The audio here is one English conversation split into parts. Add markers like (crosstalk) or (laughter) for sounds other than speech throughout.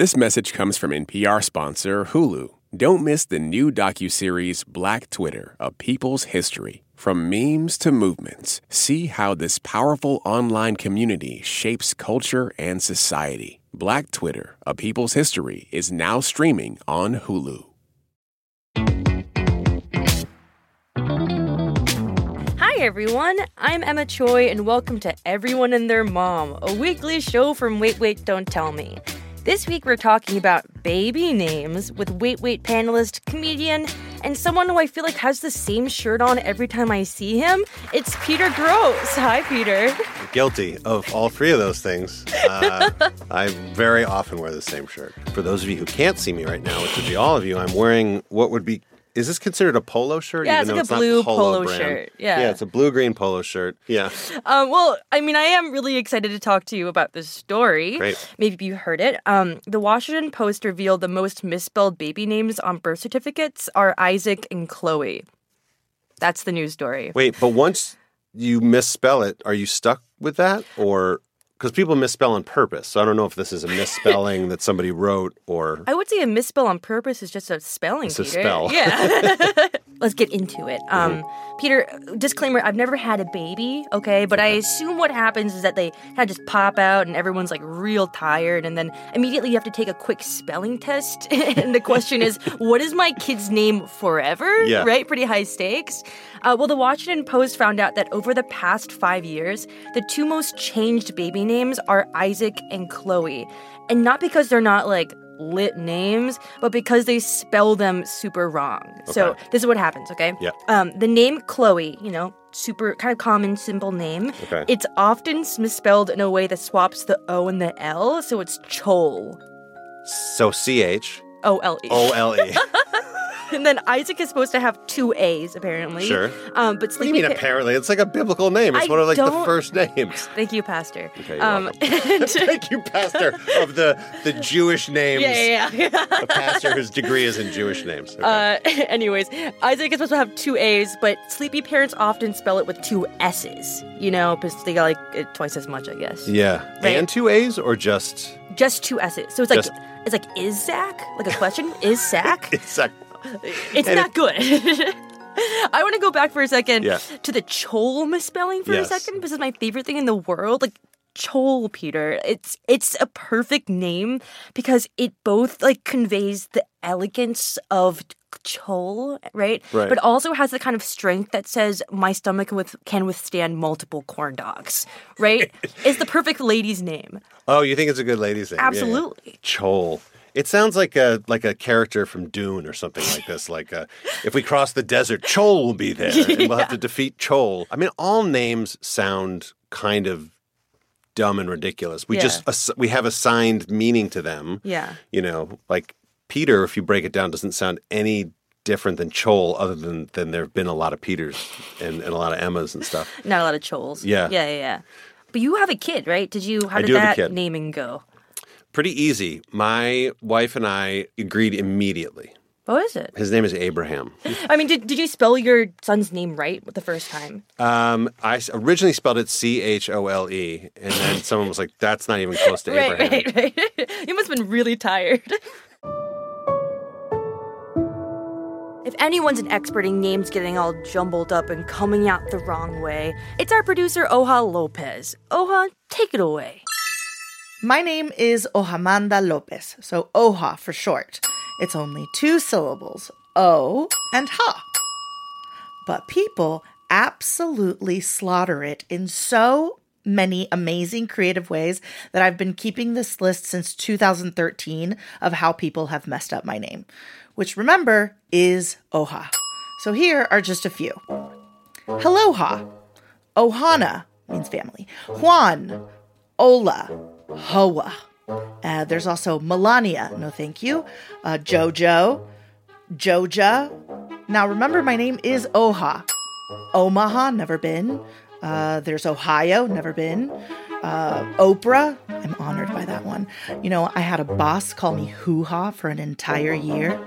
This message comes from NPR sponsor Hulu. Don't miss the new docuseries Black Twitter, A People's History. From memes to movements, see how this powerful online community shapes culture and society. Black Twitter, A People's History is now streaming on Hulu. Hi, everyone. I'm Emma Choi, and welcome to Everyone and Their Mom, a weekly show from Wait, Wait, Don't Tell Me. This week, we're talking about baby names with Wait, Wait panelist, comedian, and someone who I feel like has the same shirt on every time I see him. It's Peter Grosz. Hi, Peter. Guilty of all three of those things. Uh, I very often wear the same shirt. For those of you who can't see me right now, which would be all of you, I'm wearing what would be is this considered a polo shirt? Yeah, even it's like a blue polo, polo shirt. Yeah. yeah, it's a blue green polo shirt. Yeah, (laughs) Um, well, I mean, I am really excited to talk to you about this story. Great. Maybe you heard it. Um, the Washington Post revealed the most misspelled baby names on birth certificates are Isaac and Chloe. That's the news story. wait, but once you misspell it, are you stuck with that, or because people misspell on purpose? So I don't know if this is a (laughs) misspelling that somebody wrote, or I would say a misspell on purpose is just a spelling. It's a spell. Mm-hmm. Yeah. (laughs) Let's get into it. Um, Peter, disclaimer: I've never had a baby, okay, but I assume what happens is that they kind of just pop out and everyone's like real tired, and then immediately you have to take a quick spelling test, (laughs) and the question is, what is my kid's name forever? Yeah. Right? Pretty high stakes. Uh, well, the Washington Post found out that over the past five years, the two most changed baby names are Isaac and Chloe. And not because they're not like lit names, but because they spell them super wrong. So this is what happens, okay? Yeah. Um, the name Chloe, you know, super kind of common, simple name. Okay. It's often misspelled in a way that swaps the O and the L, so it's Chol. so C H O L E. O L E. (laughs) (laughs) And then Isaac is supposed to have two A's, apparently. Sure. Um, but What do Sleepy you mean? Ca- Apparently, it's like a biblical name. It's I one of like the don't- first names. (laughs) Thank you, Pastor. Okay, you're um, and- (laughs) Thank you, Pastor of the the Jewish names. yeah, yeah, yeah. A pastor whose degree is in Jewish names. Okay. Uh, anyways, Isaac is supposed to have two A's, but sleepy parents often spell it with two S's. You know, because they got like it twice as much, I guess. yeah, right. and two A's or just Just two S's. So it's like Just- it's like is Zach like a question? is Zach? it's like (laughs) It's and not good. (laughs) I want to go back for a second Yeah. to the Chol misspelling for Yes. a second. This is my favorite thing in the world. Like Chol, Peter. It's it's a perfect name because it both like conveys the elegance of Chol, right? Right. But also has the kind of strength that says my stomach can, with, can withstand multiple corn dogs, right? (laughs) it's the perfect lady's name. oh, you think it's a good lady's name? Yeah, yeah. Absolutely. Chol. It sounds like a like a character from Dune or something like this. Like uh, if we cross the desert, Chol will be there, and we'll have to defeat Chol. I mean, all names sound kind of dumb and ridiculous. We Yeah. just ass- we have assigned meaning to them. Yeah. You know, like Peter, if you break it down, doesn't sound any different than Chol, other than than there have been a lot of Peters and, and a lot of Emmas and stuff. Not a lot of Chols. Yeah. Yeah, yeah, yeah. But you have a kid, right? Did you? How I did do have a that kid. naming go? Pretty easy. My wife and I agreed immediately. What is it? His name is Abraham. I mean, did, did you spell your son's name right the first time? Um, I originally spelled it C H O L E, and then (laughs) someone was like, "That's not even close to Right, Abraham." right, right. (laughs) you must have been really tired. If anyone's an expert in names getting all jumbled up and coming out the wrong way, it's our producer Oha Lopez. Oha, take it away. My name is Ohamanda Lopez, so Oha for short. It's only two syllables, O and Ha. But people absolutely slaughter it in so many amazing creative ways that I've been keeping this list since 2013 of how people have messed up my name, which remember is Oha. So here are just a few. Hello Aloha. Ohana means family. Juan. Ola. Hoa. Uh, there's also Melania. No, thank you. Uh, Jojo. Joja. Now remember, my name is Oha. Omaha, never been. Uh, there's Ohio, never been. Uh, Oprah, I'm honored by that one. You know, I had a boss call me Hoo Ha for an entire year.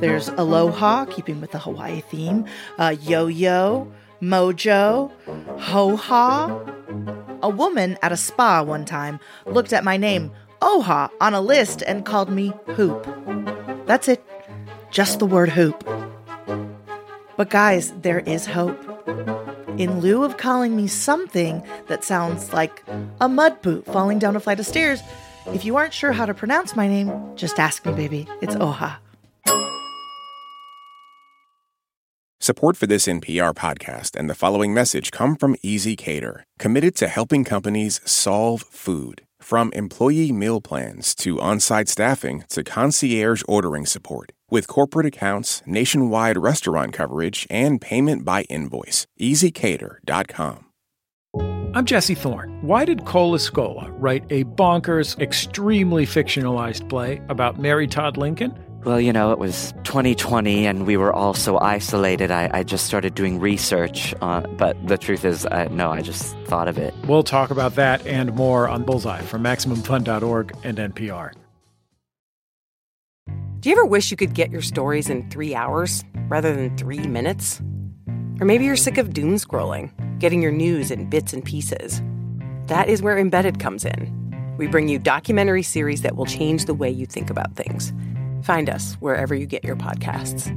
There's Aloha, keeping with the Hawaii theme. Uh, Yo Yo, Mojo, Ho Ha. A woman at a spa one time looked at my name, Oha on a list and called me Hoop. That's it, just the word hoop. But guys, there is hope. In lieu of calling me something that sounds like a mud boot falling down a flight of stairs, if you aren't sure how to pronounce my name, just ask me, baby. It's Oha. Support for this NPR podcast and the following message come from ezCater, committed to helping companies solve food. From employee meal plans to on site staffing to concierge ordering support. With corporate accounts, nationwide restaurant coverage, and payment by invoice, ezcater.com. I'm Jesse Thorne. Why did Cole Escola write a bonkers, extremely fictionalized play about Mary Todd Lincoln? Well, you know, it was 2020 and we were all so isolated. I, I just started doing research, on, but the truth is, I, no, I just thought of it. We'll talk about that and more on Bullseye from MaximumFun.org and NPR. Do you ever wish you could get your stories in three hours rather than three minutes? Or maybe you're sick of doom scrolling, getting your news in bits and pieces. That is where Embedded comes in. We bring you documentary series that will change the way you think about things. Find us wherever you get your podcasts.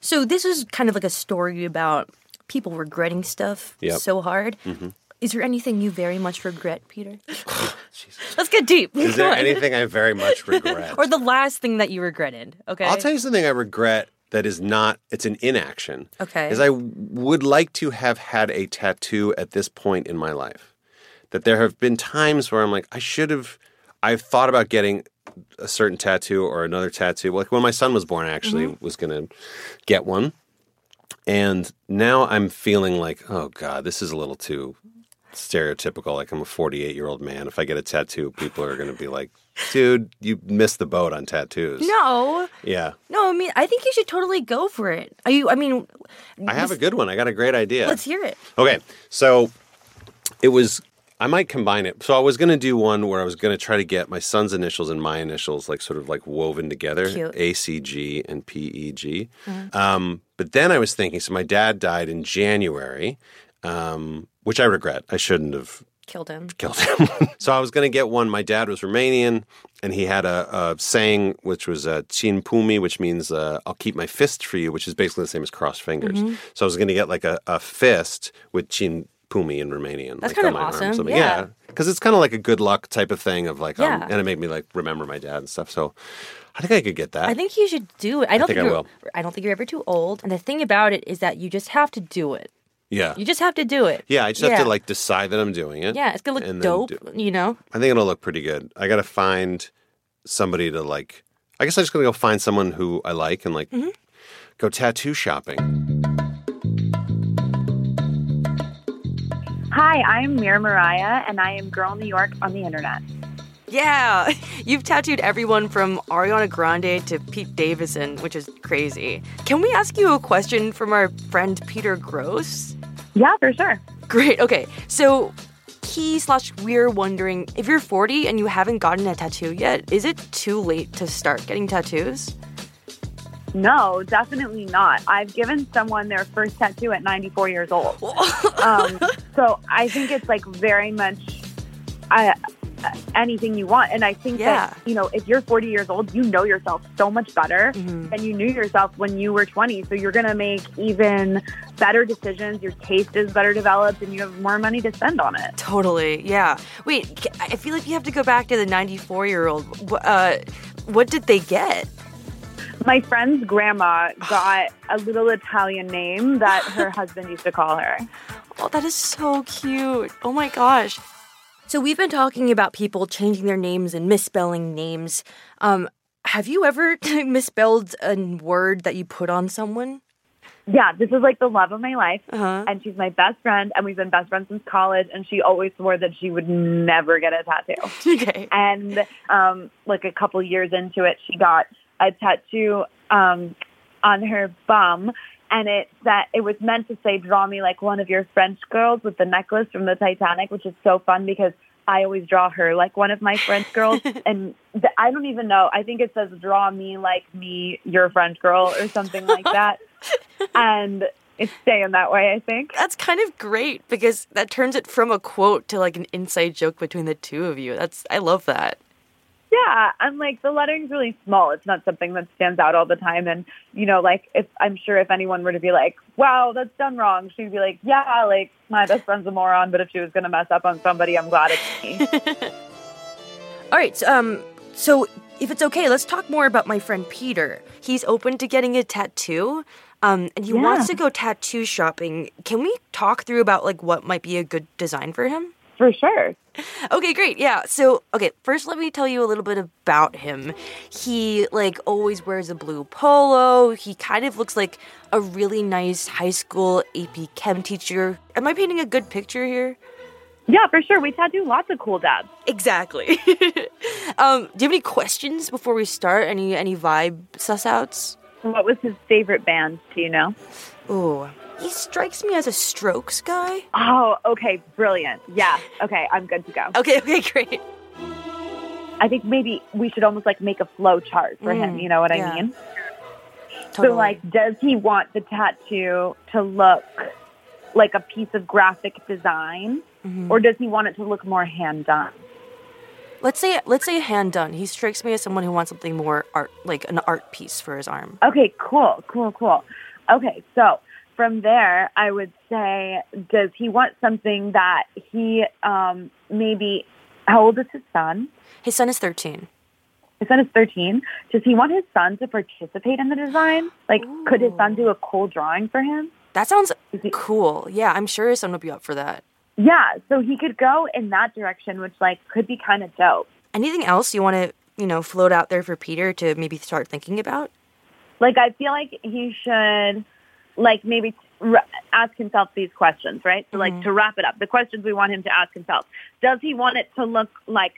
So this is kind of like a story about people regretting stuff Yep. so hard. Mm-hmm. Is there anything you very much regret, Peter? (sighs) Let's get deep. Is there on. anything I very much (laughs) regret? or the last thing that you regretted? Okay. I'll tell you something I regret that is not, it's an inaction. Okay. Is I would like to have had a tattoo at this point in my life. That there have been times where I'm like, I should have, I've thought about getting a certain tattoo or another tattoo. Like when my son was born, I actually Mm-hmm. was going to get one. And now I'm feeling like, oh God, this is a little too stereotypical. Like I'm a 48 year old man. If I get a tattoo, people are going to be like, dude, you missed the boat on tattoos. no, Yeah. no. I mean, I think you should totally go for it. Are you? I mean, I have a good one. I got a great idea. let's hear it. Okay, so it was. I might combine it. So I was going to do one where I was going to try to get my son's initials and my initials, like sort of like woven together, Cute. A C G and P E G. Um, but then I was thinking, so my dad died in January, um, which I regret. I shouldn't have Killed him. killed him. (laughs) so I was going to get one. My dad was Romanian, and he had a, a saying which was uh, "chin pumi," which means uh, "I'll keep my fist for you," which is basically the same as crossed fingers. Mm-hmm. So I was going to get like a, a fist with "chin pumi" in Romanian. That's like, kind of awesome. Yeah. because it's kind of like a good luck type of thing of like, um, Yeah. and it made me like remember my dad and stuff. So I think I could get that. I think you should do it. I don't think I you're. will. I don't think you're ever too old. And the thing about it is that you just have to do it. yeah, You just have to do it. yeah. I just have to like decide that I'm doing it. Yeah, it's gonna look dope. do- You know. I think it'll look pretty good. I got to find somebody to like. I guess I'm just gonna go find someone who I like and like Mm-hmm. go tattoo shopping. Hi, I'm Mira Mariah, and I am Girl Knew York on the internet. Yeah, (laughs) you've tattooed everyone from Ariana Grande to Pete Davidson, which is crazy. Can we ask you a question from our friend Peter Grosz? Yeah, for sure. Great. Okay, so he slash we're wondering if you're 40 and you haven't gotten a tattoo yet, is it too late to start getting tattoos? No, definitely not. I've given someone their first tattoo at 94 years old. um, (laughs) so I think it's like very much uh, uh, anything you want. And I think Yeah. that, you know, if you're 40 years old, you know yourself so much better Mhm. than you knew yourself when you were 20. So you're going to make even better decisions. Your taste is better developed and you have more money to spend on it. Totally. Yeah. Wait, I feel like you have to go back to the 94 year old. Uh, what did they get? My friend's grandma (sighs) got a little Italian name that her (laughs) husband used to call her. Oh, that is so cute. Oh my gosh. So we've been talking about people changing their names and misspelling names. Um, have you ever (laughs) misspelled a word that you put on someone? Yeah, this is like the love of my life. Uh-huh. And she's my best friend, and we've been best friends since college. And she always swore that she would never get a tattoo. (laughs) Okay. And um, like a couple years into it, she got a tattoo um, on her bum, and it that it was meant to say "Draw me like one of your French girls" with the necklace from the Titanic, which is so fun because I always draw her like one of my French girls, (laughs) and th- I don't even know. I think it says "Draw me like me, your French girl" or something like that. (laughs) and it's staying that way, I think. That's kind of great because that turns it from a quote to like an inside joke between the two of you. That's I love that. Yeah, and like the lettering's really small. It's not something that stands out all the time. And you know, like if I'm sure if anyone were to be like, "Wow, that's done wrong," she'd be like, "Yeah, like my best friend's a moron." But if she was gonna mess up on somebody, I'm glad it's me. (laughs) All right, so, um, so if it's okay, let's talk more about my friend Peter. He's open to getting a tattoo, um, and he Yeah. wants to go tattoo shopping. Can we talk through about like what might be a good design for him? For sure. Okay, great. Yeah. So, okay, first let me tell you a little bit about him. He like always wears a blue polo. He kind of looks like a really nice high school AP Chem teacher. Am I painting a good picture here? Yeah, for sure. We tattoo lots of cool dads. Exactly. (laughs) um, do you have any questions before we start? Any any vibe suss outs? What was his favorite band? Do you know? Ooh, he strikes me as a Strokes guy. Oh, okay, brilliant. Yeah, okay, I'm good to go. Okay, okay, (laughs) great. I think maybe we should almost like make a flow chart for him. Mm, You know what yeah. I mean? Totally. So, like, does he want the tattoo to look like a piece of graphic design, Mhm. or does he want it to look more hand done? let's say let's say hand done. He strikes me as someone who wants something more art, like an art piece for his arm. Okay, cool, cool, cool. Okay, so from there, I would say, does he want something that he um, maybe? How old is his son? His son is thirteen. His son is 13. Does he want his son to participate in the design? Like, could his son do a cool drawing for him? That sounds he- cool. Yeah, I'm sure his son would be up for that. Yeah, so he could go in that direction, which like could be kind of dope. Anything else you want to, you know, float out there for Peter to maybe start thinking about? Like, I feel like he should, like, maybe r- ask himself these questions, right? So, like, mm-hmm. to wrap it up, the questions we want him to ask himself: Does he want it to look like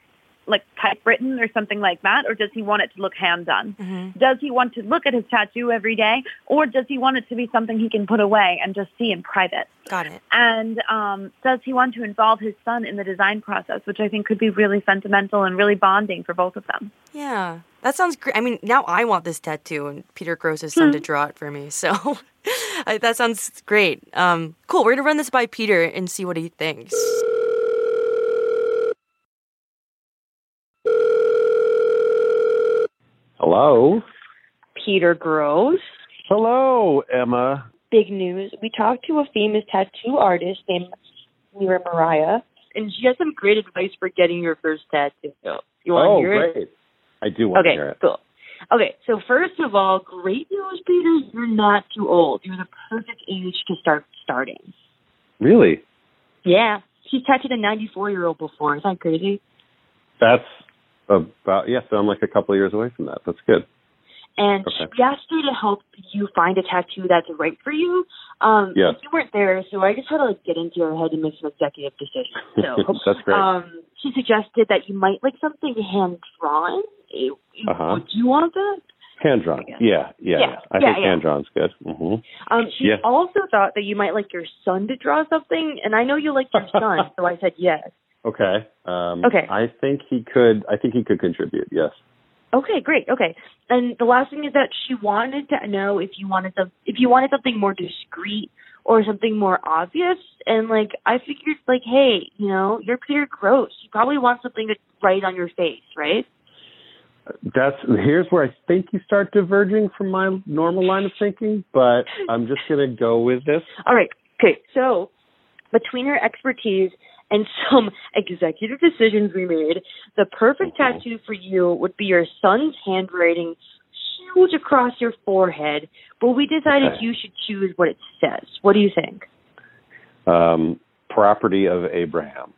like typewritten or something like that, or does he want it to look hand done? Mm-hmm. Does he want to look at his tattoo every day, or does he want it to be something he can put away and just see in private? Got it. And um, does he want to involve his son in the design process, which I think could be really sentimental and really bonding for both of them? Yeah, that sounds great. I mean, now I want this tattoo, and Peter Grosz his son to hmm. draw it for me. So (laughs) (laughs) that sounds great. Um, cool. We're gonna run this by Peter and see what he thinks. Hello. Peter Grosz. Hello, Emma. Big news. We talked to a famous tattoo artist named Mira Mariah, and she has some great advice for getting your first tattoo. You want to oh, hear it? great. I do want Okay, to hear it. cool. Okay, so first of all, great news, Peter. You're not too old. You're the perfect age to start starting. Really? Yeah. She's tattooed a 94 year old before. Isn't that crazy? That's about, yeah, so I'm like a couple of years away from that. That's good. And Okay. she asked me to help you find a tattoo that's right for you. Um, Yes. You weren't there, so I just had to like get into your head and make some executive decisions. So (laughs) That's great. Um, she suggested that you might like something hand drawn. Uh-huh. Would you want that? Hand drawn. Yeah. Yeah, yeah. Yeah, I yeah, think hand drawn's good. hmm Um, she also thought that you might like your son to draw something, and I know you like your son, (laughs) so I said yes. Okay. Um, Okay. I think he could. I think he could contribute. Yes. Okay, great. Okay, and the last thing is that she wanted to know if you wanted some, if you wanted something more discreet or something more obvious. And like, I figured, like, hey, you know, you're Peter Grosz. You probably want something to write on your face, right? That's here's where I think you start diverging from my normal line of thinking, but I'm just gonna go with this. All right. Okay. So, between her expertise and some executive decisions we made, the perfect tattoo for you would be your son's handwriting huge across your forehead. But we decided Okay. you should choose what it says. What do you think? Um, property of Abraham.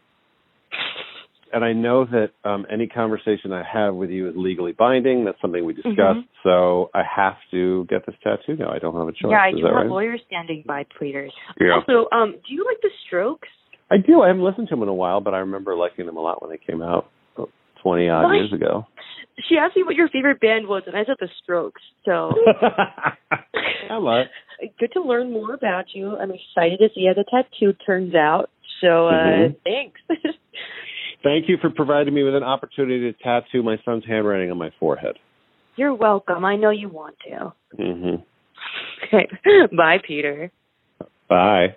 And I know that um, any conversation I have with you is legally binding. That's something we discussed. Mhm. So I have to get this tattoo now. I don't have a choice. yeah, I is do have right? lawyers standing by, pleaders. Yeah. Also, um, do you like the Strokes? I do. I haven't listened to them in a while, but I remember liking them a lot when they came out twenty odd years ago. She asked me what your favorite band was, and I said the Strokes. So (laughs) Hello. good to learn more about you. I'm excited to see how the tattoo turns out. So uh, Mhm. thanks. (laughs) Thank you for providing me with an opportunity to tattoo my son's handwriting on my forehead. You're welcome. I know you want to. hmm Okay. (laughs) Bye, Peter. Bye.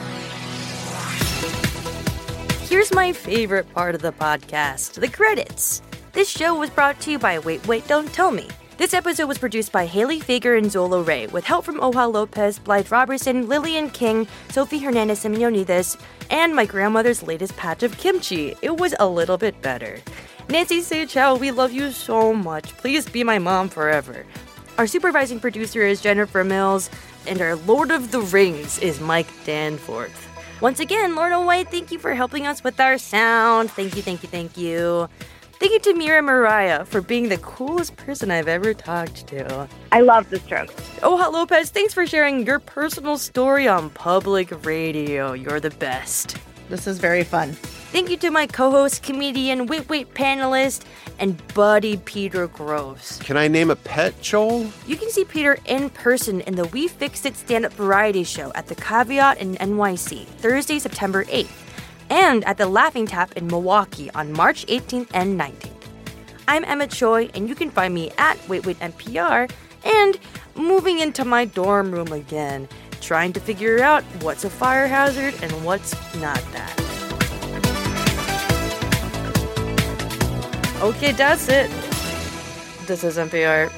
Here's my favorite part of the podcast the credits. This show was brought to you by Wait, Wait, Don't Tell Me. This episode was produced by Haley Fager and Zola Ray, with help from Oha Lopez, Blythe Robertson, Lillian King, Sophie Hernandez Simeonides, and my grandmother's latest patch of kimchi. It was a little bit better. Nancy Saechao, we love you so much. Please be my mom forever. Our supervising producer is Jennifer Mills, and our Lord of the Rings is Mike Danforth. Once again, Lorna White, thank you for helping us with our sound. Thank you, thank you, thank you. Thank you to Mira Mariah for being the coolest person I've ever talked to. I love this the strokes. Oha Lopez, thanks for sharing your personal story on public radio. You're the best. This is very fun. Thank you to my co host, comedian, Wait Wait panelist, and buddy Peter Grosz. Can I name a pet, Joel? You can see Peter in person in the We Fixed It stand up variety show at the Caveat in NYC, Thursday, September 8th, and at the Laughing Tap in Milwaukee on March 18th and 19th. I'm Emma Choi, and you can find me at Wait Wait NPR and moving into my dorm room again, trying to figure out what's a fire hazard and what's not that. Okay, that's it. This is NPR.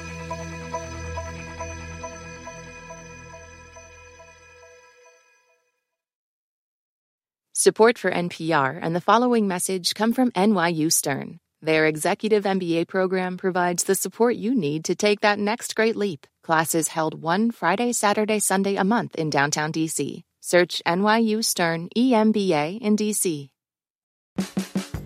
Support for NPR and the following message come from NYU Stern. Their executive MBA program provides the support you need to take that next great leap. Classes held one Friday, Saturday, Sunday a month in downtown DC. Search NYU Stern EMBA in DC.